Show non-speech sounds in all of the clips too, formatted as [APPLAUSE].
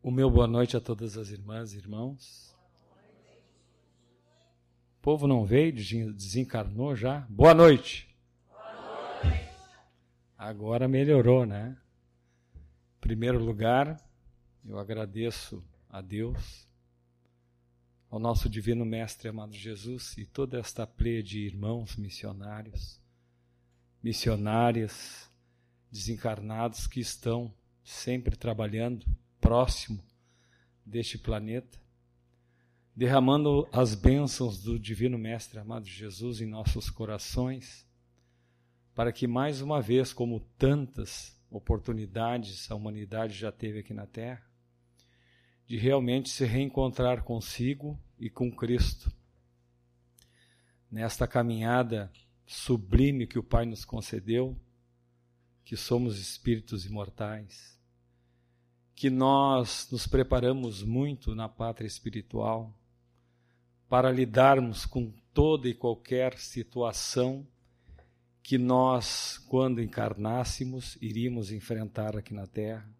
O meu boa noite a todas as irmãs e irmãos. O povo não veio, desencarnou já? Boa noite. Boa noite. Agora melhorou, né? Em primeiro lugar, eu agradeço a Deus, ao nosso divino mestre amado Jesus e toda esta pleia de irmãos missionários, missionárias, desencarnados que estão sempre trabalhando próximo deste planeta, derramando as bênçãos do Divino Mestre amado Jesus em nossos corações, para que mais uma vez, como tantas oportunidades a humanidade já teve aqui na Terra, de realmente se reencontrar consigo e com Cristo. Nesta caminhada sublime que o Pai nos concedeu, que somos espíritos imortais que nós nos preparamos muito na pátria espiritual para lidarmos com toda e qualquer situação que nós, quando encarnássemos, iríamos enfrentar aqui na Terra,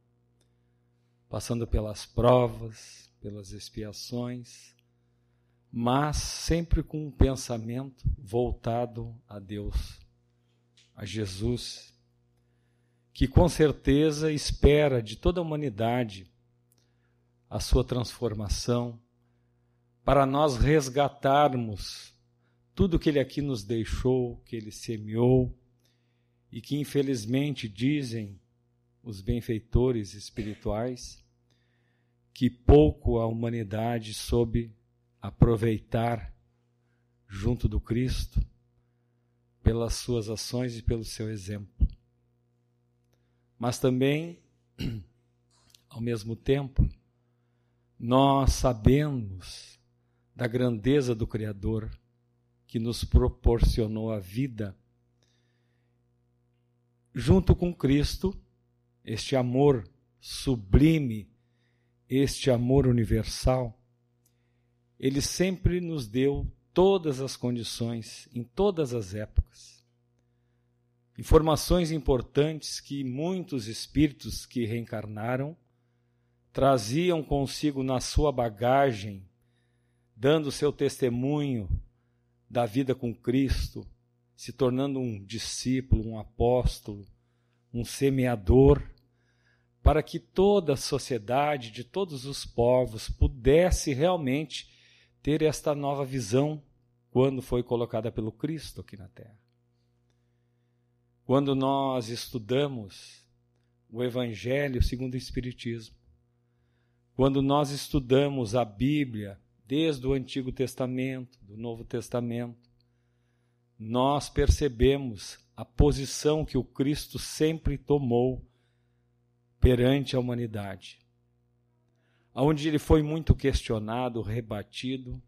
passando pelas provas, pelas expiações, mas sempre com um pensamento voltado a Deus, a Jesus que com certeza espera de toda a humanidade a sua transformação, para nós resgatarmos tudo que ele aqui nos deixou, que ele semeou, e que infelizmente dizem os benfeitores espirituais que pouco a humanidade soube aproveitar junto do Cristo pelas suas ações e pelo seu exemplo mas também, [CLEARS THROAT] ao mesmo tempo, nós sabemos da grandeza do Criador que nos proporcionou a vida. Junto com Cristo, este amor sublime, este amor universal, ele sempre nos deu todas as condições, em todas as épocas, informações importantes que muitos espíritos que reencarnaram traziam consigo na sua bagagem, dando seu testemunho da vida com Cristo, se tornando um discípulo, um apóstolo, um semeador, para que toda a sociedade, de todos os povos, pudesse realmente ter esta nova visão quando foi colocada pelo Cristo aqui na Terra. Quando nós estudamos o Evangelho segundo o Espiritismo, quando nós estudamos a Bíblia, desde o Antigo Testamento, do Novo Testamento, nós percebemos a posição que o Cristo sempre tomou perante a humanidade, onde ele foi muito questionado, rebatido,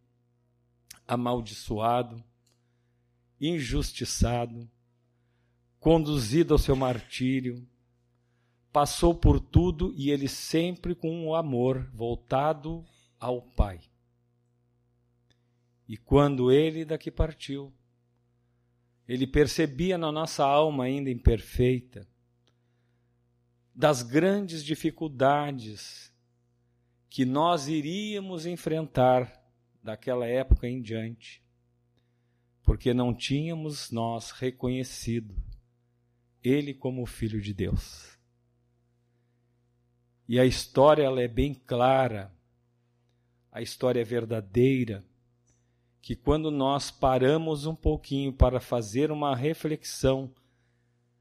amaldiçoado, injustiçado, conduzido ao seu martírio, passou por tudo e ele sempre com o amor voltado ao Pai. E quando ele daqui partiu, ele percebia na nossa alma ainda imperfeita das grandes dificuldades que nós iríamos enfrentar daquela época em diante, porque não tínhamos nós reconhecido ele como filho de Deus. E a história ela é bem clara, a história é verdadeira, que quando nós paramos um pouquinho para fazer uma reflexão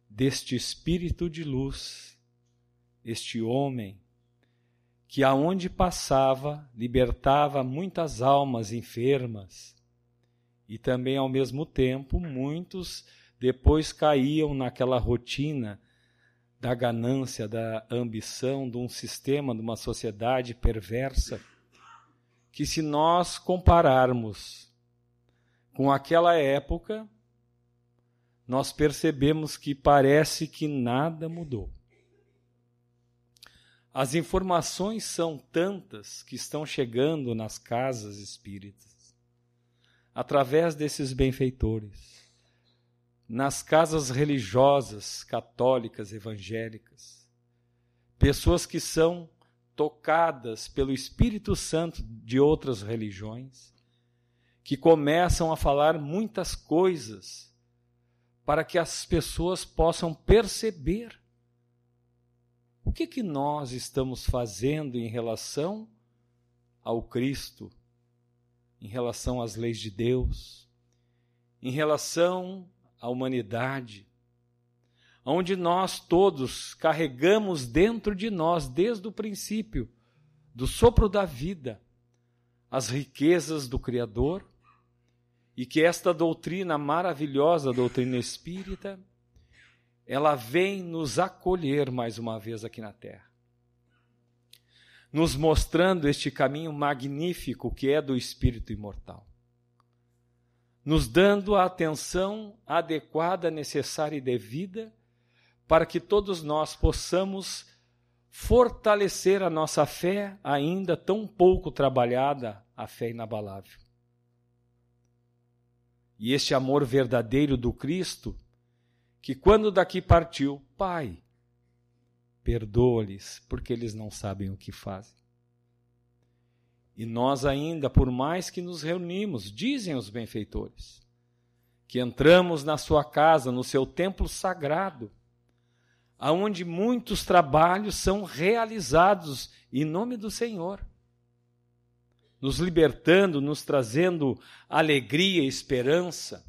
deste espírito de luz, este homem que aonde passava libertava muitas almas enfermas e também ao mesmo tempo muitos depois caíam naquela rotina da ganância, da ambição, de um sistema, de uma sociedade perversa, que se nós compararmos com aquela época, nós percebemos que parece que nada mudou. As informações são tantas que estão chegando nas casas espíritas, através desses benfeitores nas casas religiosas católicas evangélicas. Pessoas que são tocadas pelo Espírito Santo de outras religiões, que começam a falar muitas coisas para que as pessoas possam perceber o que, que nós estamos fazendo em relação ao Cristo, em relação às leis de Deus, em relação à humanidade, onde nós todos carregamos dentro de nós, desde o princípio, do sopro da vida, as riquezas do Criador, e que esta doutrina maravilhosa, a doutrina espírita, ela vem nos acolher mais uma vez aqui na Terra, nos mostrando este caminho magnífico que é do espírito imortal, nos dando a atenção adequada, necessária e devida para que todos nós possamos fortalecer a nossa fé, ainda tão pouco trabalhada, a fé inabalável. E este amor verdadeiro do Cristo que quando daqui partiu, Pai, perdoa-lhes, porque eles não sabem o que fazem. E nós ainda, por mais que nos reunimos, dizem os benfeitores, que entramos na sua casa, no seu templo sagrado, aonde muitos trabalhos são realizados em nome do Senhor, nos libertando, nos trazendo alegria esperança,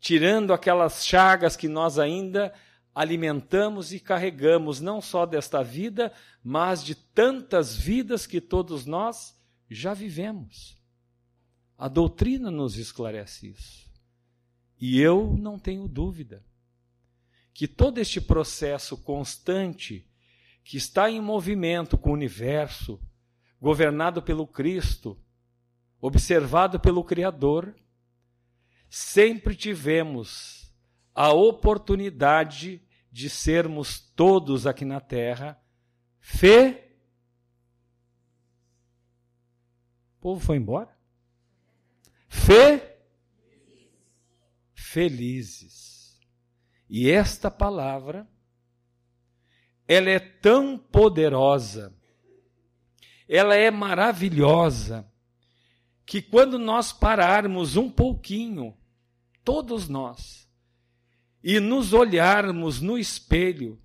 tirando aquelas chagas que nós ainda alimentamos e carregamos, não só desta vida, mas de tantas vidas que todos nós já vivemos. A doutrina nos esclarece isso. E eu não tenho dúvida que todo este processo constante que está em movimento com o universo, governado pelo Cristo, observado pelo Criador, sempre tivemos a oportunidade de sermos todos aqui na terra fe. O povo foi embora? Fe. Felizes. E esta palavra, ela é tão poderosa, ela é maravilhosa, que quando nós pararmos um pouquinho todos nós, e nos olharmos no espelho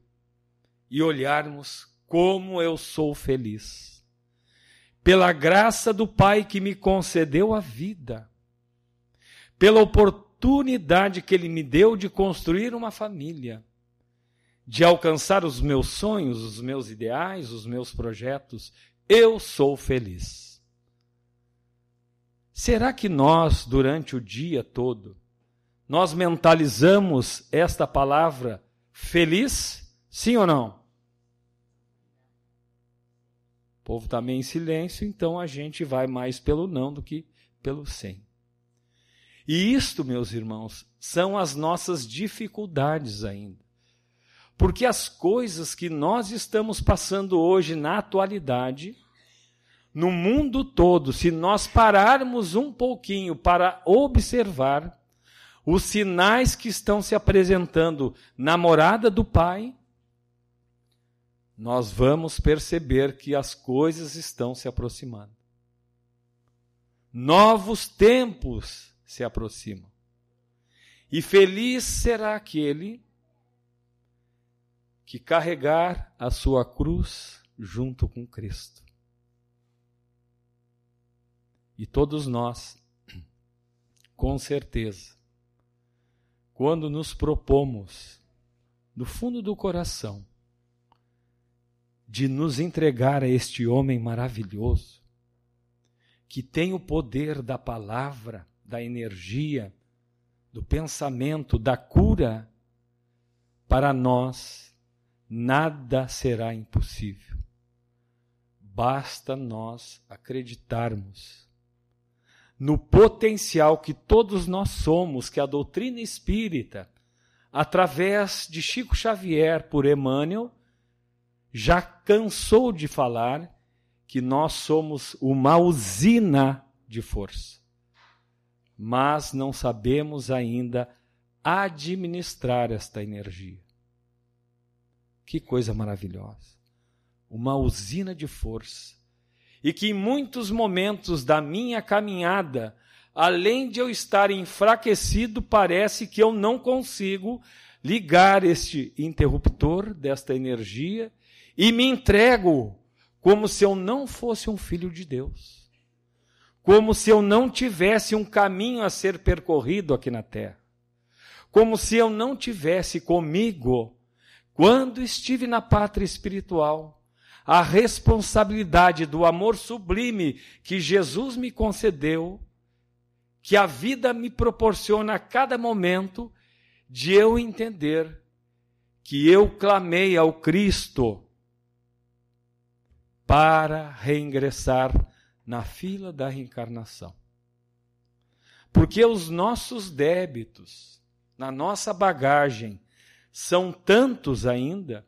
e olharmos como eu sou feliz. Pela graça do Pai que me concedeu a vida, pela oportunidade que Ele me deu de construir uma família, de alcançar os meus sonhos, os meus ideais, os meus projetos, eu sou feliz. Será que nós, durante o dia todo, nós mentalizamos esta palavra feliz? Sim ou não? O povo está meio em silêncio, então a gente vai mais pelo não do que pelo sim. E isto, meus irmãos, são as nossas dificuldades ainda. Porque as coisas que nós estamos passando hoje na atualidade, no mundo todo, se nós pararmos um pouquinho para observar, os sinais que estão se apresentando na morada do Pai, nós vamos perceber que as coisas estão se aproximando. Novos tempos se aproximam. E feliz será aquele que carregar a sua cruz junto com Cristo. E todos nós, [CLEARS THROAT] com certeza, quando nos propomos, do fundo do coração, de nos entregar a este homem maravilhoso, que tem o poder da palavra, da energia, do pensamento, da cura, para nós nada será impossível. Basta nós acreditarmos no potencial que todos nós somos, que a doutrina espírita, através de Chico Xavier por Emmanuel, já cansou de falar que nós somos uma usina de força. Mas não sabemos ainda administrar esta energia. Que coisa maravilhosa. uma usina de força. E que em muitos momentos da minha caminhada, além de eu estar enfraquecido, parece que eu não consigo ligar este interruptor desta energia e me entrego como se eu não fosse um filho de Deus. Como se eu não tivesse um caminho a ser percorrido aqui na terra. Como se eu não tivesse comigo, quando estive na pátria espiritual, a responsabilidade do amor sublime que Jesus me concedeu, que a vida me proporciona a cada momento, de eu entender que eu clamei ao Cristo para reingressar na fila da reencarnação. Porque os nossos débitos, na nossa bagagem, são tantos ainda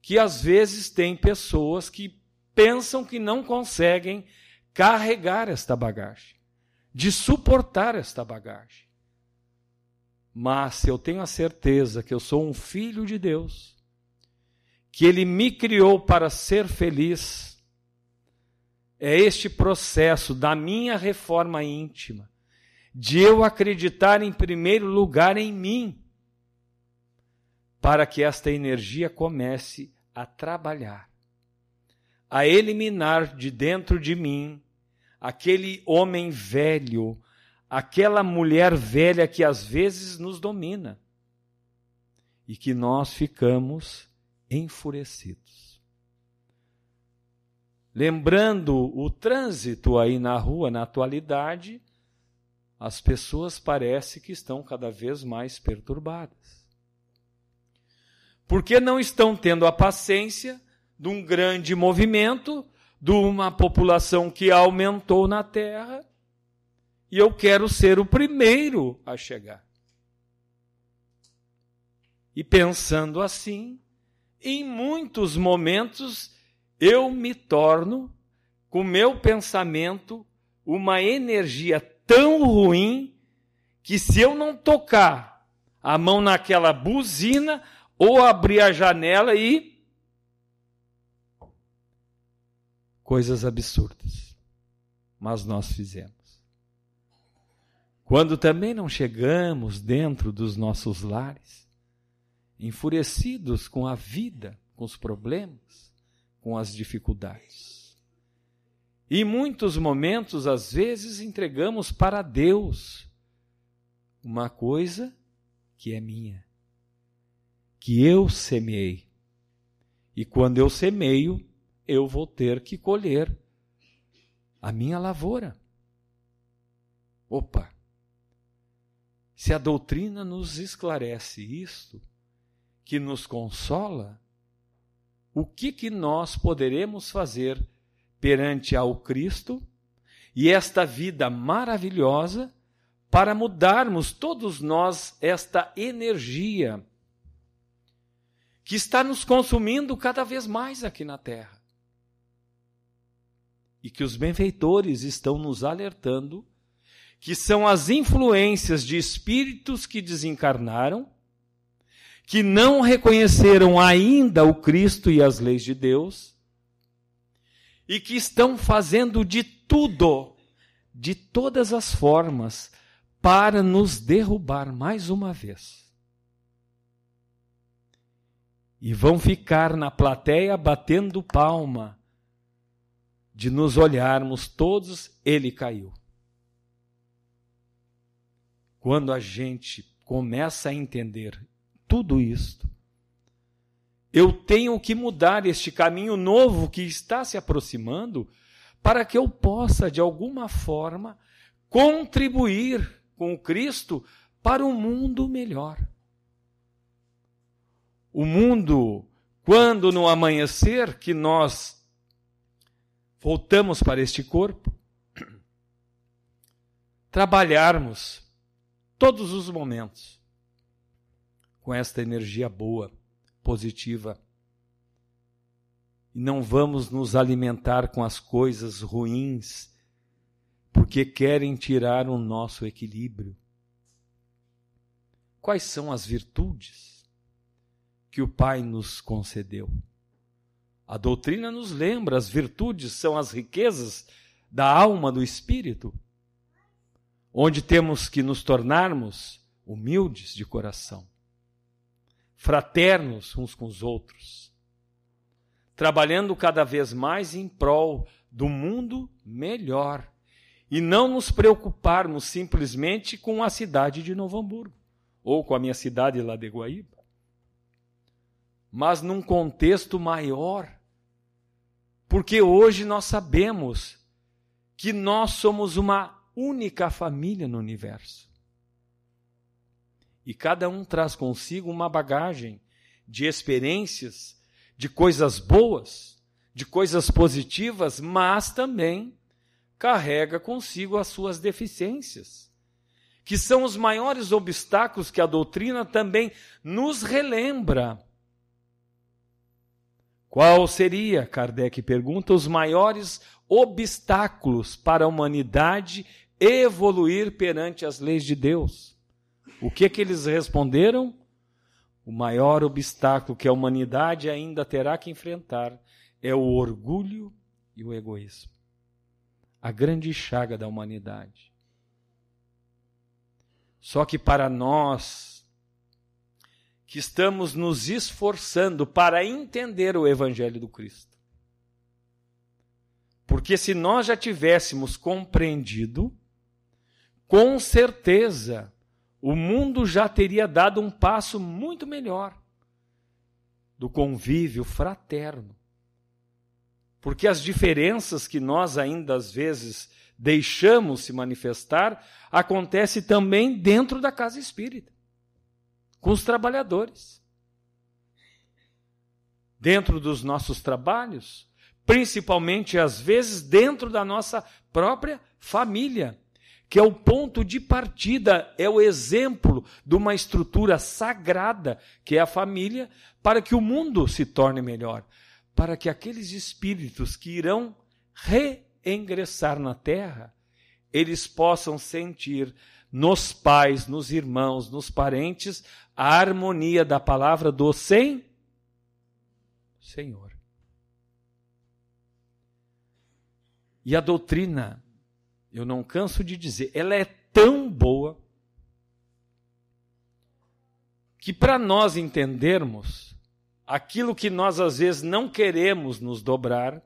que às vezes tem pessoas que pensam que não conseguem carregar esta bagagem, de suportar esta bagagem. Mas se eu tenho a certeza que eu sou um filho de Deus, que Ele me criou para ser feliz, é este processo da minha reforma íntima, de eu acreditar em primeiro lugar em mim, para que esta energia comece a trabalhar, a eliminar de dentro de mim aquele homem velho, aquela mulher velha que às vezes nos domina e que nós ficamos enfurecidos. Lembrando o trânsito aí na rua na atualidade, as pessoas parece que estão cada vez mais perturbadas. Porque não estão tendo a paciência de um grande movimento, de uma população que aumentou na Terra, e eu quero ser o primeiro a chegar. E pensando assim, em muitos momentos eu me torno, com meu pensamento, uma energia tão ruim que se eu não tocar a mão naquela buzina ou abrir a janela e coisas absurdas. Mas nós fizemos. Quando também não chegamos dentro dos nossos lares, enfurecidos com a vida, com os problemas, com as dificuldades. E em muitos momentos, às vezes, entregamos para Deus uma coisa que é minha, que eu semeei. E quando eu semeio, eu vou ter que colher a minha lavoura. Opa! Se a doutrina nos esclarece isto, que nos consola, o que, que nós poderemos fazer perante ao Cristo e esta vida maravilhosa para mudarmos todos nós esta energia que está nos consumindo cada vez mais aqui na Terra. E que os benfeitores estão nos alertando que são as influências de espíritos que desencarnaram que não reconheceram ainda o Cristo e as leis de Deus e que estão fazendo de tudo, de todas as formas, para nos derrubar mais uma vez. E vão ficar na plateia batendo palma, de nos olharmos todos, ele caiu. Quando a gente começa a entender tudo isto. Eu tenho que mudar este caminho novo que está se aproximando para que eu possa, de alguma forma, contribuir com Cristo para um mundo melhor. O mundo, quando no amanhecer que nós voltamos para este corpo, trabalharmos todos os momentos com esta energia boa, positiva. E não vamos nos alimentar com as coisas ruins, porque querem tirar o nosso equilíbrio. Quais são as virtudes que o Pai nos concedeu? A doutrina nos lembra, as virtudes são as riquezas da alma, do espírito, onde temos que nos tornarmos humildes de coração, fraternos uns com os outros, trabalhando cada vez mais em prol do mundo melhor e não nos preocuparmos simplesmente com a cidade de Novo Hamburgo ou com a minha cidade lá de Guaíba, mas num contexto maior porque hoje nós sabemos que nós somos uma única família no universo. E cada um traz consigo uma bagagem de experiências, de coisas boas, de coisas positivas, mas também carrega consigo as suas deficiências, que são os maiores obstáculos que a doutrina também nos relembra qual seria, Kardec pergunta, os maiores obstáculos para a humanidade evoluir perante as leis de Deus? O que que eles responderam? O maior obstáculo que a humanidade ainda terá que enfrentar é o orgulho e o egoísmo. A grande chaga da humanidade. Só que para nós, que estamos nos esforçando para entender o Evangelho do Cristo. Porque se nós já tivéssemos compreendido, com certeza o mundo já teria dado um passo muito melhor do convívio fraterno. Porque as diferenças que nós ainda às vezes deixamos se manifestar acontece também dentro da casa espírita com os trabalhadores. Dentro dos nossos trabalhos, principalmente às vezes dentro da nossa própria família, que é o ponto de partida, é o exemplo de uma estrutura sagrada, que é a família, para que o mundo se torne melhor, para que aqueles espíritos que irão reingressar na terra, eles possam sentir nos pais, nos irmãos, nos parentes, a harmonia da palavra do sem Senhor. E a doutrina, eu não canso de dizer, ela é tão boa que para nós entendermos aquilo que nós às vezes não queremos nos dobrar,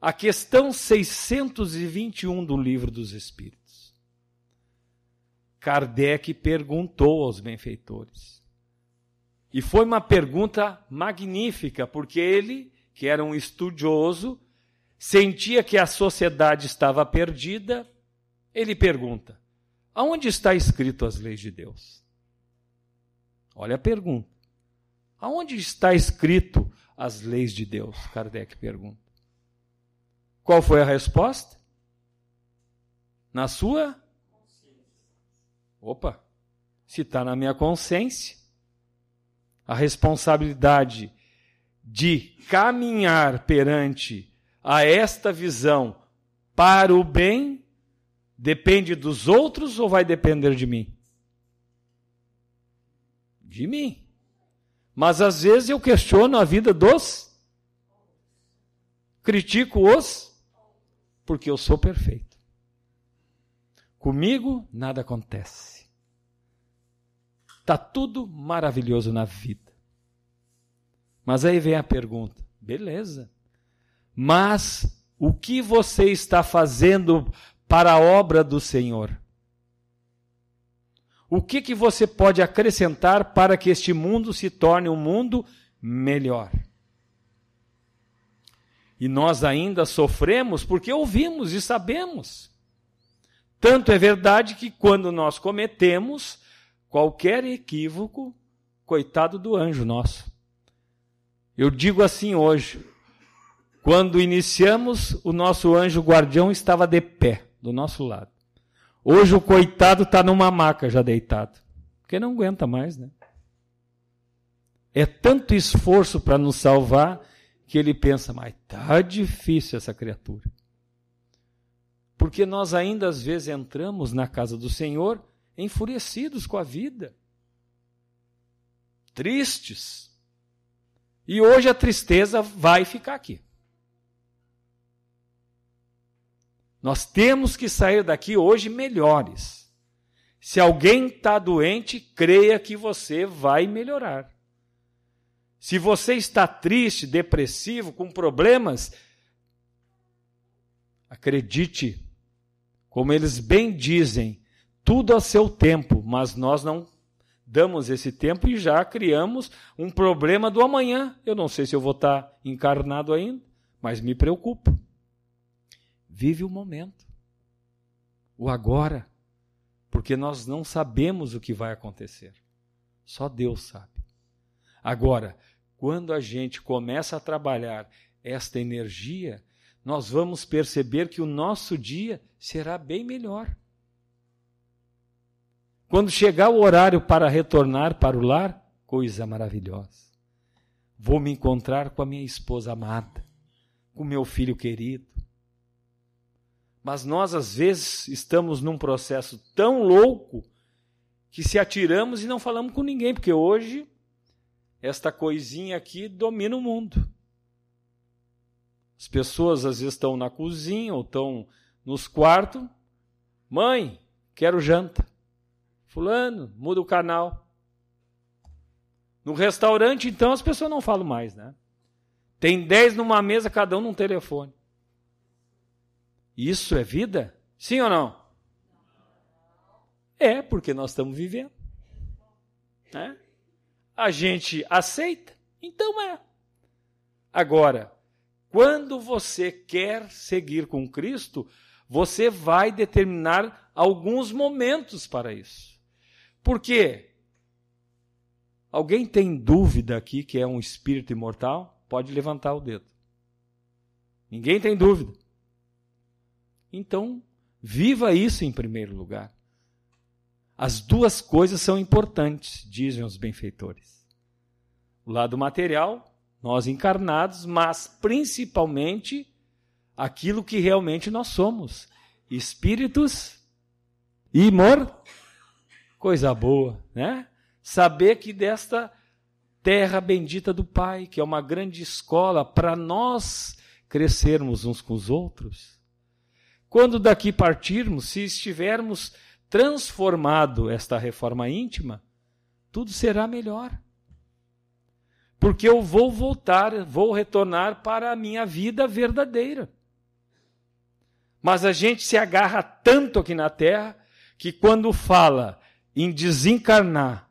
a questão 621 do Livro dos Espíritos. Kardec perguntou aos benfeitores. E foi uma pergunta magnífica, porque ele, que era um estudioso, sentia que a sociedade estava perdida. Ele pergunta: aonde está escrito as leis de Deus? Olha a pergunta. Aonde está escrito as leis de Deus? Kardec pergunta. Qual foi a resposta? Na sua Opa, se está na minha consciência, a responsabilidade de caminhar perante a esta visão para o bem depende dos outros ou vai depender de mim? De mim. Mas às vezes eu questiono a vida dos, critico-os, porque eu sou perfeito. Comigo nada acontece. Está tudo maravilhoso na vida. Mas aí vem a pergunta: beleza, mas o que você está fazendo para a obra do Senhor? O que, que você pode acrescentar para que este mundo se torne um mundo melhor? E nós ainda sofremos porque ouvimos e sabemos. Tanto é verdade que quando nós cometemos qualquer equívoco, coitado do anjo nosso. Eu digo assim hoje, quando iniciamos, o nosso anjo guardião estava de pé, do nosso lado. Hoje o coitado está numa maca já deitado, porque não aguenta mais, né? É tanto esforço para nos salvar que ele pensa, mas tá difícil essa criatura. Porque nós ainda às vezes entramos na casa do Senhor enfurecidos com a vida, tristes, E hoje a tristeza vai ficar aqui. Nós temos que sair daqui hoje melhores. Se alguém está doente, creia que você vai melhorar. Se você está triste, depressivo, com problemas, acredite, como eles bem dizem, tudo a seu tempo, mas nós não damos esse tempo e já criamos um problema do amanhã. Eu não sei se eu vou estar encarnado ainda, mas me preocupo. Vive o momento, o agora, porque nós não sabemos o que vai acontecer. Só Deus sabe. Agora, quando a gente começa a trabalhar esta energia, nós vamos perceber que o nosso dia será bem melhor. Quando chegar o horário para retornar para o lar, coisa maravilhosa. Vou me encontrar com a minha esposa amada, com meu filho querido, mas nós, às vezes, estamos num processo tão louco que se atiramos e não falamos com ninguém, porque hoje esta coisinha aqui domina o mundo. As pessoas às vezes estão na cozinha ou estão nos quartos. Mãe, quero janta. Fulano, muda o canal. No restaurante, então, as pessoas não falam mais, né? Tem dez numa mesa, cada um num telefone. Isso é vida? Sim ou não? É, porque nós estamos vivendo. Né? A gente aceita, então é. Agora, quando você quer seguir com Cristo, você vai determinar alguns momentos para isso. Por quê? Alguém tem dúvida aqui que é um espírito imortal? Pode levantar o dedo. Ninguém tem dúvida. Então, viva isso em primeiro lugar. As duas coisas são importantes, dizem os benfeitores. O lado material, nós encarnados, mas principalmente aquilo que realmente nós somos: espíritos amor. Coisa boa, né? Saber que desta terra bendita do Pai, que é uma grande escola para nós crescermos uns com os outros, quando daqui partirmos, se estivermos transformado esta reforma íntima, tudo será melhor. Porque eu vou voltar, vou retornar para a minha vida verdadeira. Mas a gente se agarra tanto aqui na terra que quando fala em desencarnar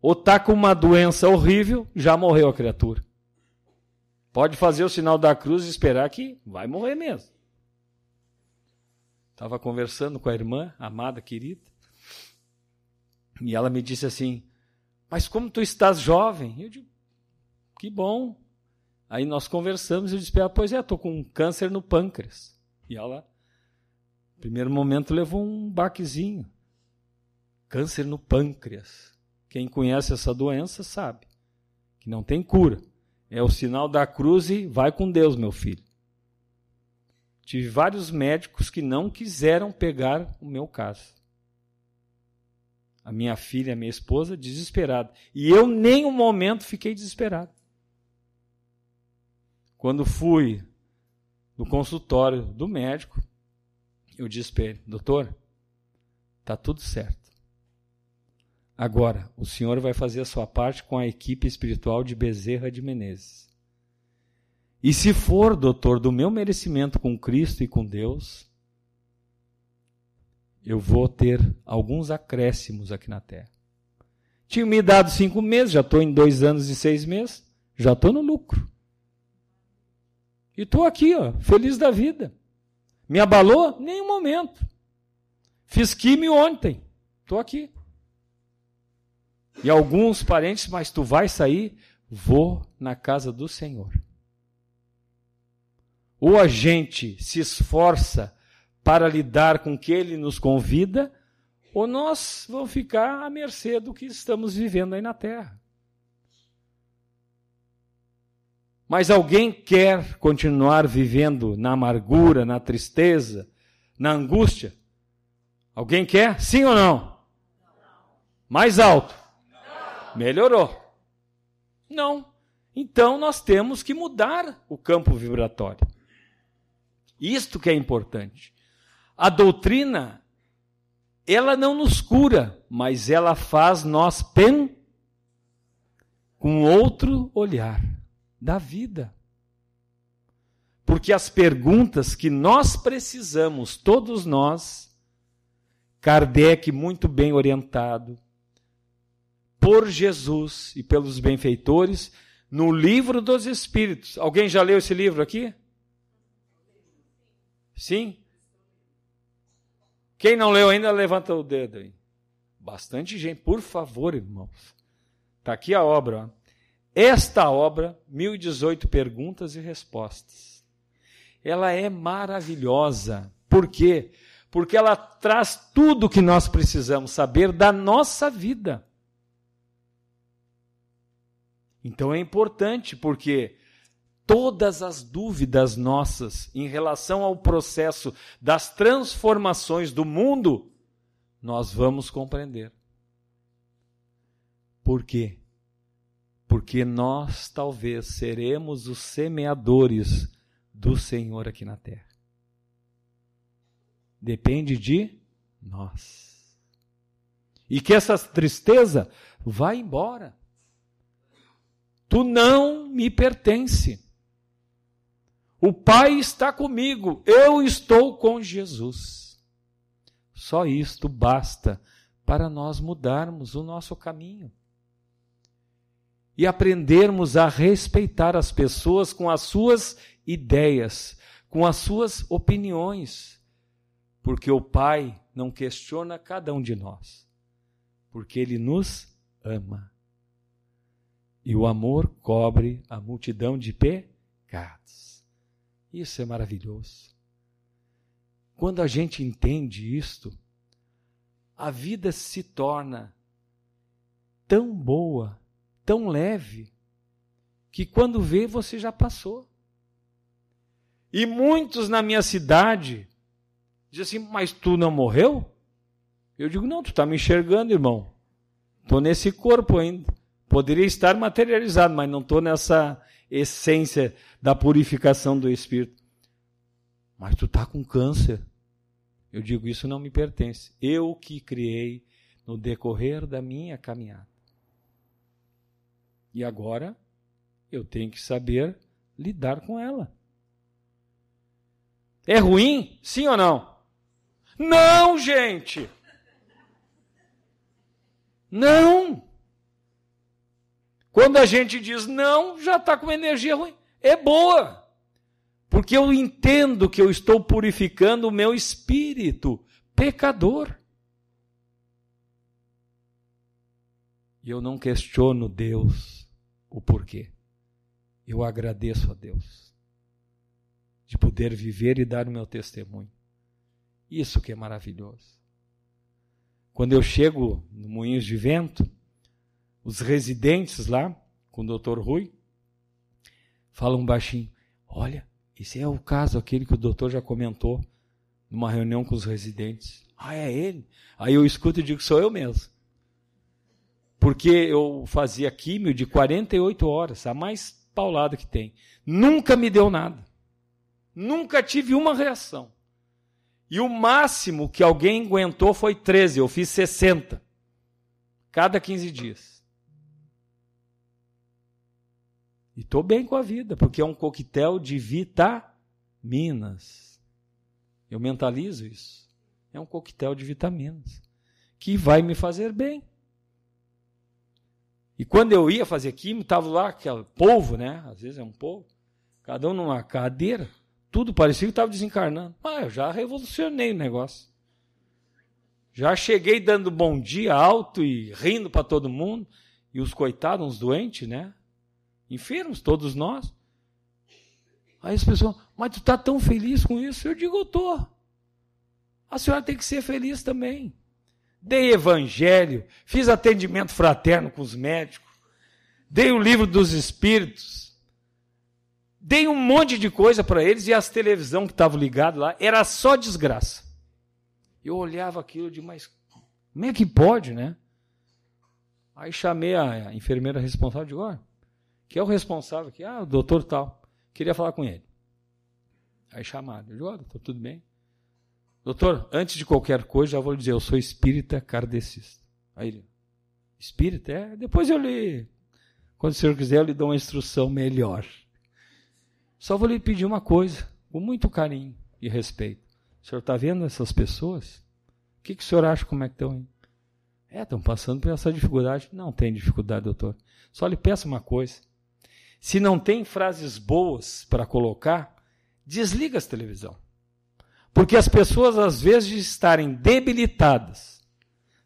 ou está com uma doença horrível, já morreu a criatura. Pode fazer o sinal da cruz e esperar que vai morrer mesmo. Estava conversando com a irmã, amada, querida, e ela me disse assim: Mas como tu estás jovem? Eu digo: Que bom. Aí nós conversamos e eu disse: ah, Pois é, estou com câncer no pâncreas. E ela, no primeiro momento, levou um baquezinho. Câncer no pâncreas. Quem conhece essa doença sabe que não tem cura. É o sinal da cruz e vai com Deus, meu filho. Tive vários médicos que não quiseram pegar o meu caso. A minha filha, a minha esposa, desesperada. E eu nem um momento fiquei desesperado. Quando fui no consultório do médico, eu disse para ele, doutor, está tudo certo. Agora, o senhor vai fazer a sua parte com a equipe espiritual de Bezerra de Menezes. E se for, doutor, do meu merecimento com Cristo e com Deus, eu vou ter alguns acréscimos aqui na terra. Tinha me dado cinco meses, já estou em dois anos e seis meses, já estou no lucro. E estou aqui, ó, feliz da vida. Me abalou? Nenhum momento. Fiz químio ontem, estou aqui. E alguns parentes, mas tu vai sair? Vou na casa do Senhor ou a gente se esforça para lidar com o que ele nos convida, ou nós vamos ficar à mercê do que estamos vivendo aí na terra. Mas alguém quer continuar vivendo na amargura, na tristeza, na angústia? Alguém quer? Sim ou não? Mais alto. Melhorou. Não. Então nós temos que mudar o campo vibratório. Isto que é importante. A doutrina, ela não nos cura, mas ela faz nós pen com outro olhar da vida. Porque as perguntas que nós precisamos, todos nós, Kardec muito bem orientado, por Jesus e pelos benfeitores, no livro dos Espíritos. Alguém já leu esse livro aqui? Sim? Quem não leu ainda, levanta o dedo aí. Bastante gente, por favor, irmãos. Está aqui a obra. Ó. Esta obra, 1018 perguntas e respostas. Ela é maravilhosa. Por quê? Porque ela traz tudo o que nós precisamos saber da nossa vida. Então é importante porque todas as dúvidas nossas em relação ao processo das transformações do mundo, nós vamos compreender. Por quê? Porque nós talvez seremos os semeadores do Senhor aqui na terra. Depende de nós. E que essa tristeza vá embora. Tu não me pertence. O Pai está comigo, eu estou com Jesus. Só isto basta para nós mudarmos o nosso caminho e aprendermos a respeitar as pessoas com as suas ideias, com as suas opiniões, porque o Pai não questiona cada um de nós, porque Ele nos ama. E o amor cobre a multidão de pecados. Isso é maravilhoso. Quando a gente entende isto, a vida se torna tão boa, tão leve, que quando vê você já passou. E muitos na minha cidade dizem assim: Mas tu não morreu? Eu digo: Não, tu está me enxergando, irmão. Estou nesse corpo ainda. Poderia estar materializado, mas não estou nessa essência da purificação do espírito. Mas tu está com câncer. Eu digo, isso não me pertence. Eu que criei no decorrer da minha caminhada. E agora eu tenho que saber lidar com ela. É ruim? Sim ou não? Não, gente! Não! Quando a gente diz não, já está com energia ruim. É boa. Porque eu entendo que eu estou purificando o meu espírito pecador. E eu não questiono Deus o porquê. Eu agradeço a Deus de poder viver e dar o meu testemunho. Isso que é maravilhoso. Quando eu chego no Moinhos de Vento, os residentes lá, com o doutor Rui, falam baixinho: Olha, esse é o caso, aquele que o doutor já comentou numa reunião com os residentes. Ah, é ele? Aí eu escuto e digo: Sou eu mesmo. Porque eu fazia químio de 48 horas, a mais paulada que tem. Nunca me deu nada. Nunca tive uma reação. E o máximo que alguém aguentou foi 13, eu fiz 60. Cada 15 dias. E estou bem com a vida, porque é um coquetel de vitaminas. Eu mentalizo isso. É um coquetel de vitaminas que vai me fazer bem. E quando eu ia fazer química, estava lá aquele polvo, né? Às vezes é um polvo. Cada um numa cadeira. Tudo parecia que estava desencarnando. Ah, eu já revolucionei o negócio. Já cheguei dando bom dia alto e rindo para todo mundo. E os coitados, uns doentes, né? Enfermos, todos nós. Aí as pessoas, mas tu está tão feliz com isso? Eu digo, eu estou. A senhora tem que ser feliz também. Dei evangelho, fiz atendimento fraterno com os médicos, dei o livro dos espíritos, dei um monte de coisa para eles e as televisão que estavam ligadas lá era só desgraça. Eu olhava aquilo de mas como é que pode, né? Aí chamei a enfermeira responsável de olha, que é o responsável aqui, ah, o doutor tal, queria falar com ele. Aí chamaram, eu digo, oh, doutor, tudo bem? Doutor, antes de qualquer coisa, já vou lhe dizer, eu sou espírita kardecista. Aí ele, espírita? É, depois eu lhe, quando o senhor quiser, eu lhe dou uma instrução melhor. Só vou lhe pedir uma coisa, com muito carinho e respeito. O senhor está vendo essas pessoas? O que, que o senhor acha como é que estão? É, estão passando por essa dificuldade. Não tem dificuldade, doutor. Só lhe peço uma coisa. Se não tem frases boas para colocar, desliga a televisão. Porque as pessoas, às vezes, estarem debilitadas,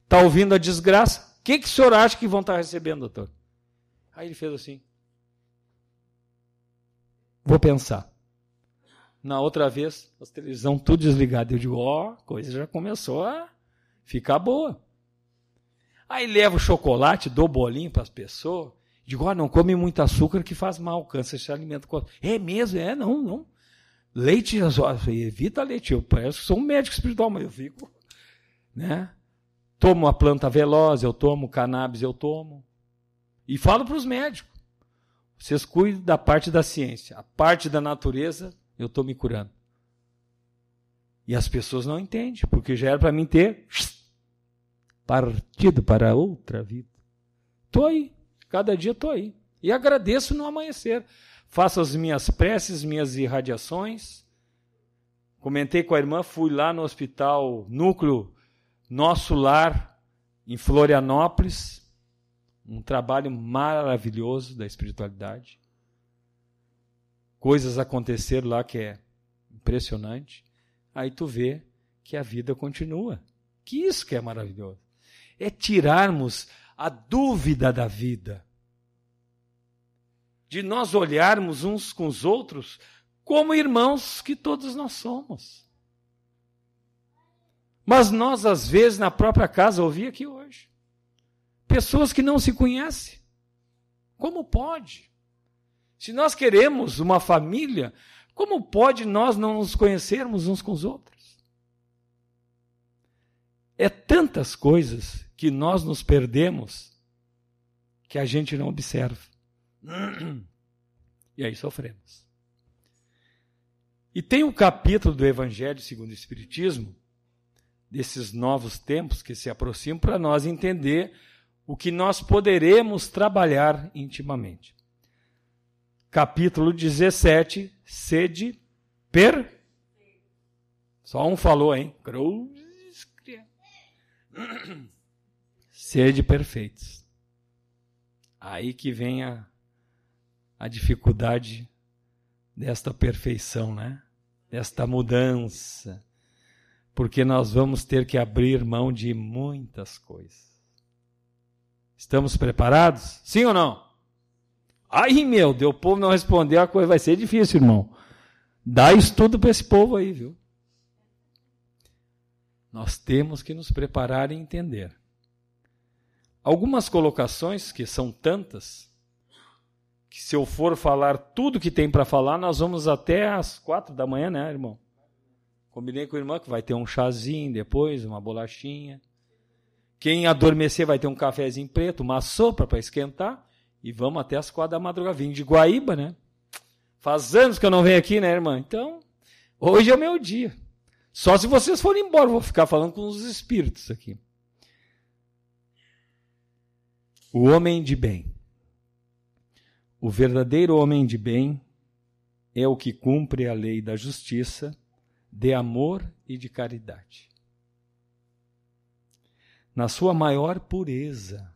tá ouvindo a desgraça, o que, que o senhor acha que vão estar tá recebendo, doutor? Aí ele fez assim. Vou pensar. Na outra vez, a televisão tudo desligada. Eu digo, ó, oh, a coisa já começou a ficar boa. Aí levo chocolate, dou bolinho para as pessoas. Digo, oh, não come muito açúcar que faz mal, câncer se alimenta com. É mesmo? É, não, não. Leite, evita leite. Eu parece que sou um médico espiritual, mas eu fico. Né? Tomo a planta veloz, eu tomo cannabis, eu tomo. E falo para os médicos. Vocês cuidem da parte da ciência. A parte da natureza, eu estou me curando. E as pessoas não entendem, porque já era para mim ter partido para outra vida. Estou aí. Cada dia estou aí. E agradeço no amanhecer. Faço as minhas preces, minhas irradiações. Comentei com a irmã, fui lá no hospital Núcleo Nosso Lar, em Florianópolis um trabalho maravilhoso da espiritualidade. Coisas aconteceram lá que é impressionante. Aí tu vê que a vida continua. Que isso que é maravilhoso. É tirarmos a dúvida da vida. De nós olharmos uns com os outros como irmãos que todos nós somos. Mas nós, às vezes, na própria casa, ouvi aqui hoje. Pessoas que não se conhecem. Como pode? Se nós queremos uma família, como pode nós não nos conhecermos uns com os outros? É tantas coisas que nós nos perdemos que a gente não observa. E aí sofremos. E tem um capítulo do Evangelho segundo o Espiritismo, desses novos tempos que se aproximam, para nós entender o que nós poderemos trabalhar intimamente. Capítulo 17, sede per. Só um falou, hein? Sede perfeitos. Aí que vem a, a dificuldade desta perfeição, né? Desta mudança. Porque nós vamos ter que abrir mão de muitas coisas. Estamos preparados? Sim ou não? Aí, meu Deus, o povo não respondeu, a coisa vai ser difícil, irmão. Dá estudo para esse povo aí, viu? Nós temos que nos preparar e entender. Algumas colocações, que são tantas, que se eu for falar tudo que tem para falar, nós vamos até às quatro da manhã, né, irmão? Combinei com o irmão que vai ter um chazinho depois, uma bolachinha. Quem adormecer vai ter um cafezinho preto, uma sopa para esquentar. E vamos até as quatro da madrugada. Vim de Guaíba, né? Faz anos que eu não venho aqui, né, irmã? Então, hoje é meu dia. Só se vocês forem embora, vou ficar falando com os espíritos aqui. O homem de bem. O verdadeiro homem de bem é o que cumpre a lei da justiça, de amor e de caridade na sua maior pureza.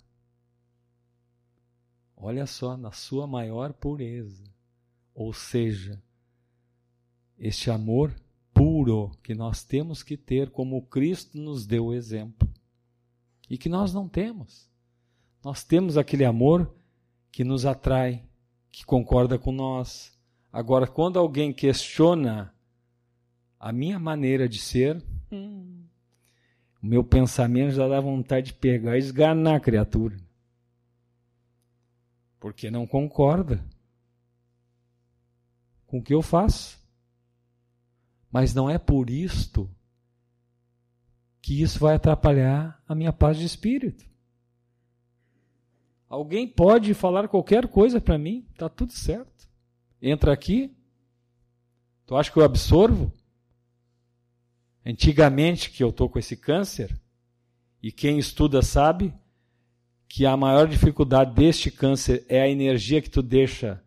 Olha só, na sua maior pureza. Ou seja, este amor puro que nós temos que ter, como Cristo nos deu o exemplo, e que nós não temos. Nós temos aquele amor que nos atrai, que concorda com nós. Agora, quando alguém questiona a minha maneira de ser, hum, o meu pensamento já dá vontade de pegar e esganar a criatura. Porque não concorda com o que eu faço. Mas não é por isto que isso vai atrapalhar a minha paz de espírito. Alguém pode falar qualquer coisa para mim, tá tudo certo. Entra aqui. Tu acha que eu absorvo? Antigamente que eu tô com esse câncer, e quem estuda sabe que a maior dificuldade deste câncer é a energia que tu deixa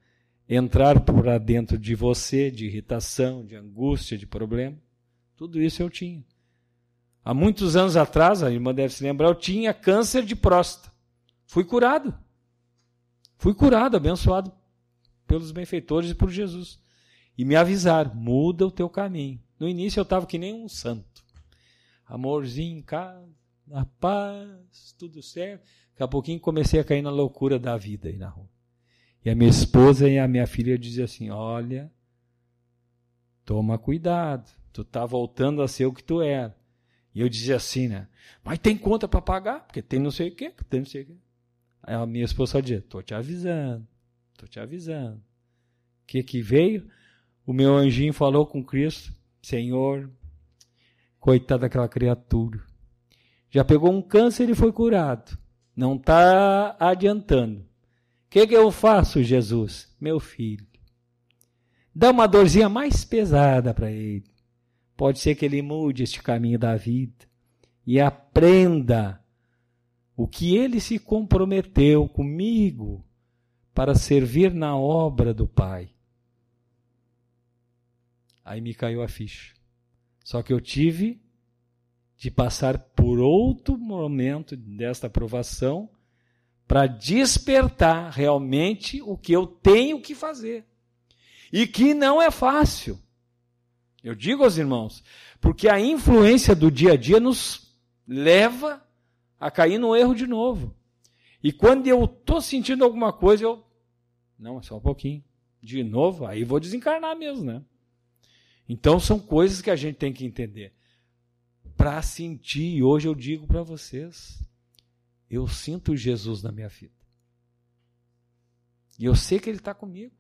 entrar para dentro de você, de irritação, de angústia, de problema. Tudo isso eu tinha. Há muitos anos atrás, a irmã deve se lembrar, eu tinha câncer de próstata. Fui curado. Fui curado, abençoado pelos benfeitores e por Jesus. E me avisaram: muda o teu caminho. No início eu estava que nem um santo. Amorzinho em casa, na paz, tudo certo. Daqui a pouquinho comecei a cair na loucura da vida aí na rua. E a minha esposa e a minha filha diziam assim: Olha, toma cuidado, tu está voltando a ser o que tu era. E eu dizia assim, né? Mas tem conta para pagar, porque tem não sei o quê, tem não sei o quê. Aí a minha esposa dizia: Tô te avisando, tô te avisando. O que que veio? O meu anjinho falou com Cristo: Senhor, coitada daquela criatura. Já pegou um câncer e foi curado. Não está adiantando que, que eu faço, Jesus? Meu filho, dá uma dorzinha mais pesada para ele. Pode ser que ele mude este caminho da vida e aprenda o que ele se comprometeu comigo para servir na obra do Pai. Aí me caiu a ficha. Só que eu tive de passar por outro momento desta aprovação para despertar realmente o que eu tenho que fazer. E que não é fácil. Eu digo aos irmãos, porque a influência do dia a dia nos leva a cair no erro de novo. E quando eu estou sentindo alguma coisa, eu. Não, é só um pouquinho. De novo, aí vou desencarnar mesmo, né? Então são coisas que a gente tem que entender. Para sentir, e hoje eu digo para vocês, eu sinto Jesus na minha vida. E eu sei que Ele está comigo.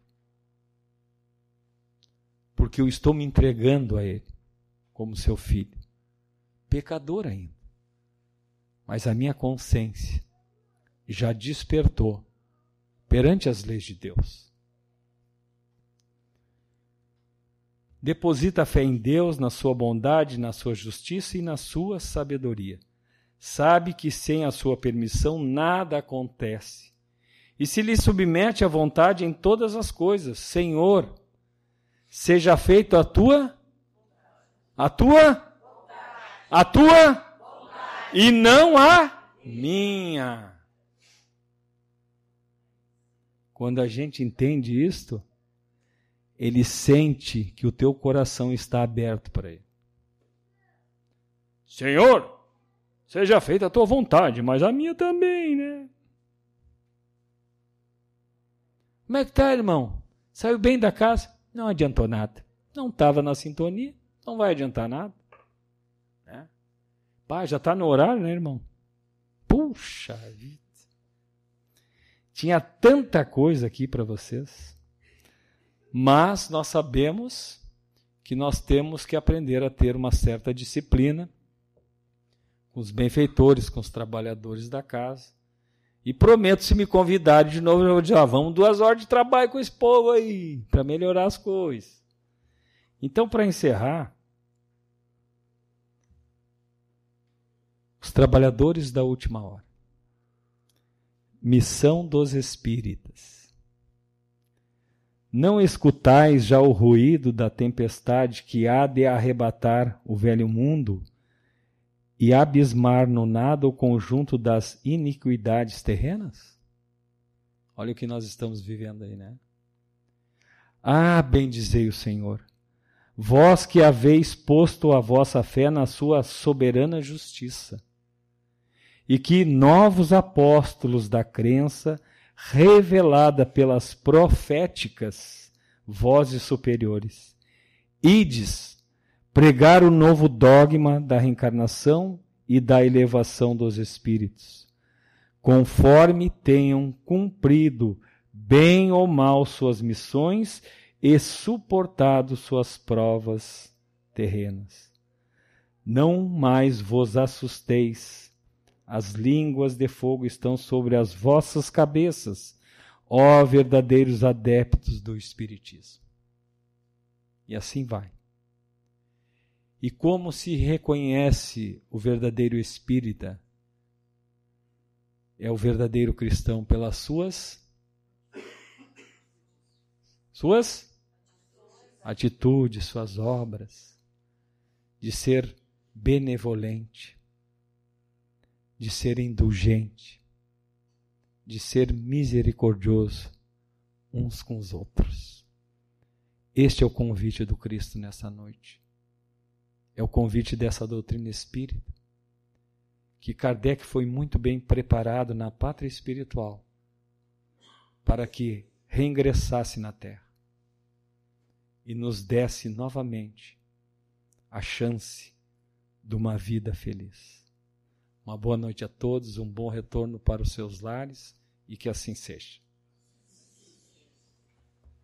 Porque eu estou me entregando a Ele como seu filho. Pecador ainda. Mas a minha consciência já despertou perante as leis de Deus. Deposita a fé em Deus, na sua bondade, na sua justiça e na sua sabedoria sabe que sem a sua permissão nada acontece. E se lhe submete à vontade em todas as coisas, Senhor, seja feita a tua a tua a tua e não a minha. Quando a gente entende isto, ele sente que o teu coração está aberto para ele. Senhor, Seja feita a tua vontade, mas a minha também, né? Como é que tá, irmão? Saiu bem da casa? Não adiantou nada. Não estava na sintonia, não vai adiantar nada. Já está no horário, né, irmão? Puxa vida. Tinha tanta coisa aqui para vocês. Mas nós sabemos que nós temos que aprender a ter uma certa disciplina com os benfeitores, com os trabalhadores da casa. E prometo, se me convidarem de novo, eu vou dizer, ah, vamos duas horas de trabalho com esse povo aí, para melhorar as coisas. Então, para encerrar, os trabalhadores da última hora. Missão dos espíritas. Não escutais já o ruído da tempestade que há de arrebatar o velho mundo e abismar no nada o conjunto das iniquidades terrenas? Olha o que nós estamos vivendo aí, né? Ah, bendizei o Senhor, vós que haveis posto a vossa fé na sua soberana justiça, e que novos apóstolos da crença, revelada pelas proféticas vozes superiores, ides pregar o novo dogma da reencarnação e da elevação dos espíritos, conforme tenham cumprido bem ou mal suas missões e suportado suas provas terrenas. Não mais vos assusteis, as línguas de fogo estão sobre as vossas cabeças, ó verdadeiros adeptos do Espiritismo. E assim vai. E como se reconhece o verdadeiro espírita? É o verdadeiro cristão pelas suas suas atitudes, suas obras, de ser benevolente, de ser indulgente, de ser misericordioso uns com os outros. Este é o convite do Cristo nessa noite. É o convite dessa doutrina espírita, que Kardec foi muito bem preparado na pátria espiritual para que reingressasse na Terra e nos desse novamente a chance de uma vida feliz. Uma boa noite a todos, um bom retorno para os seus lares e que assim seja.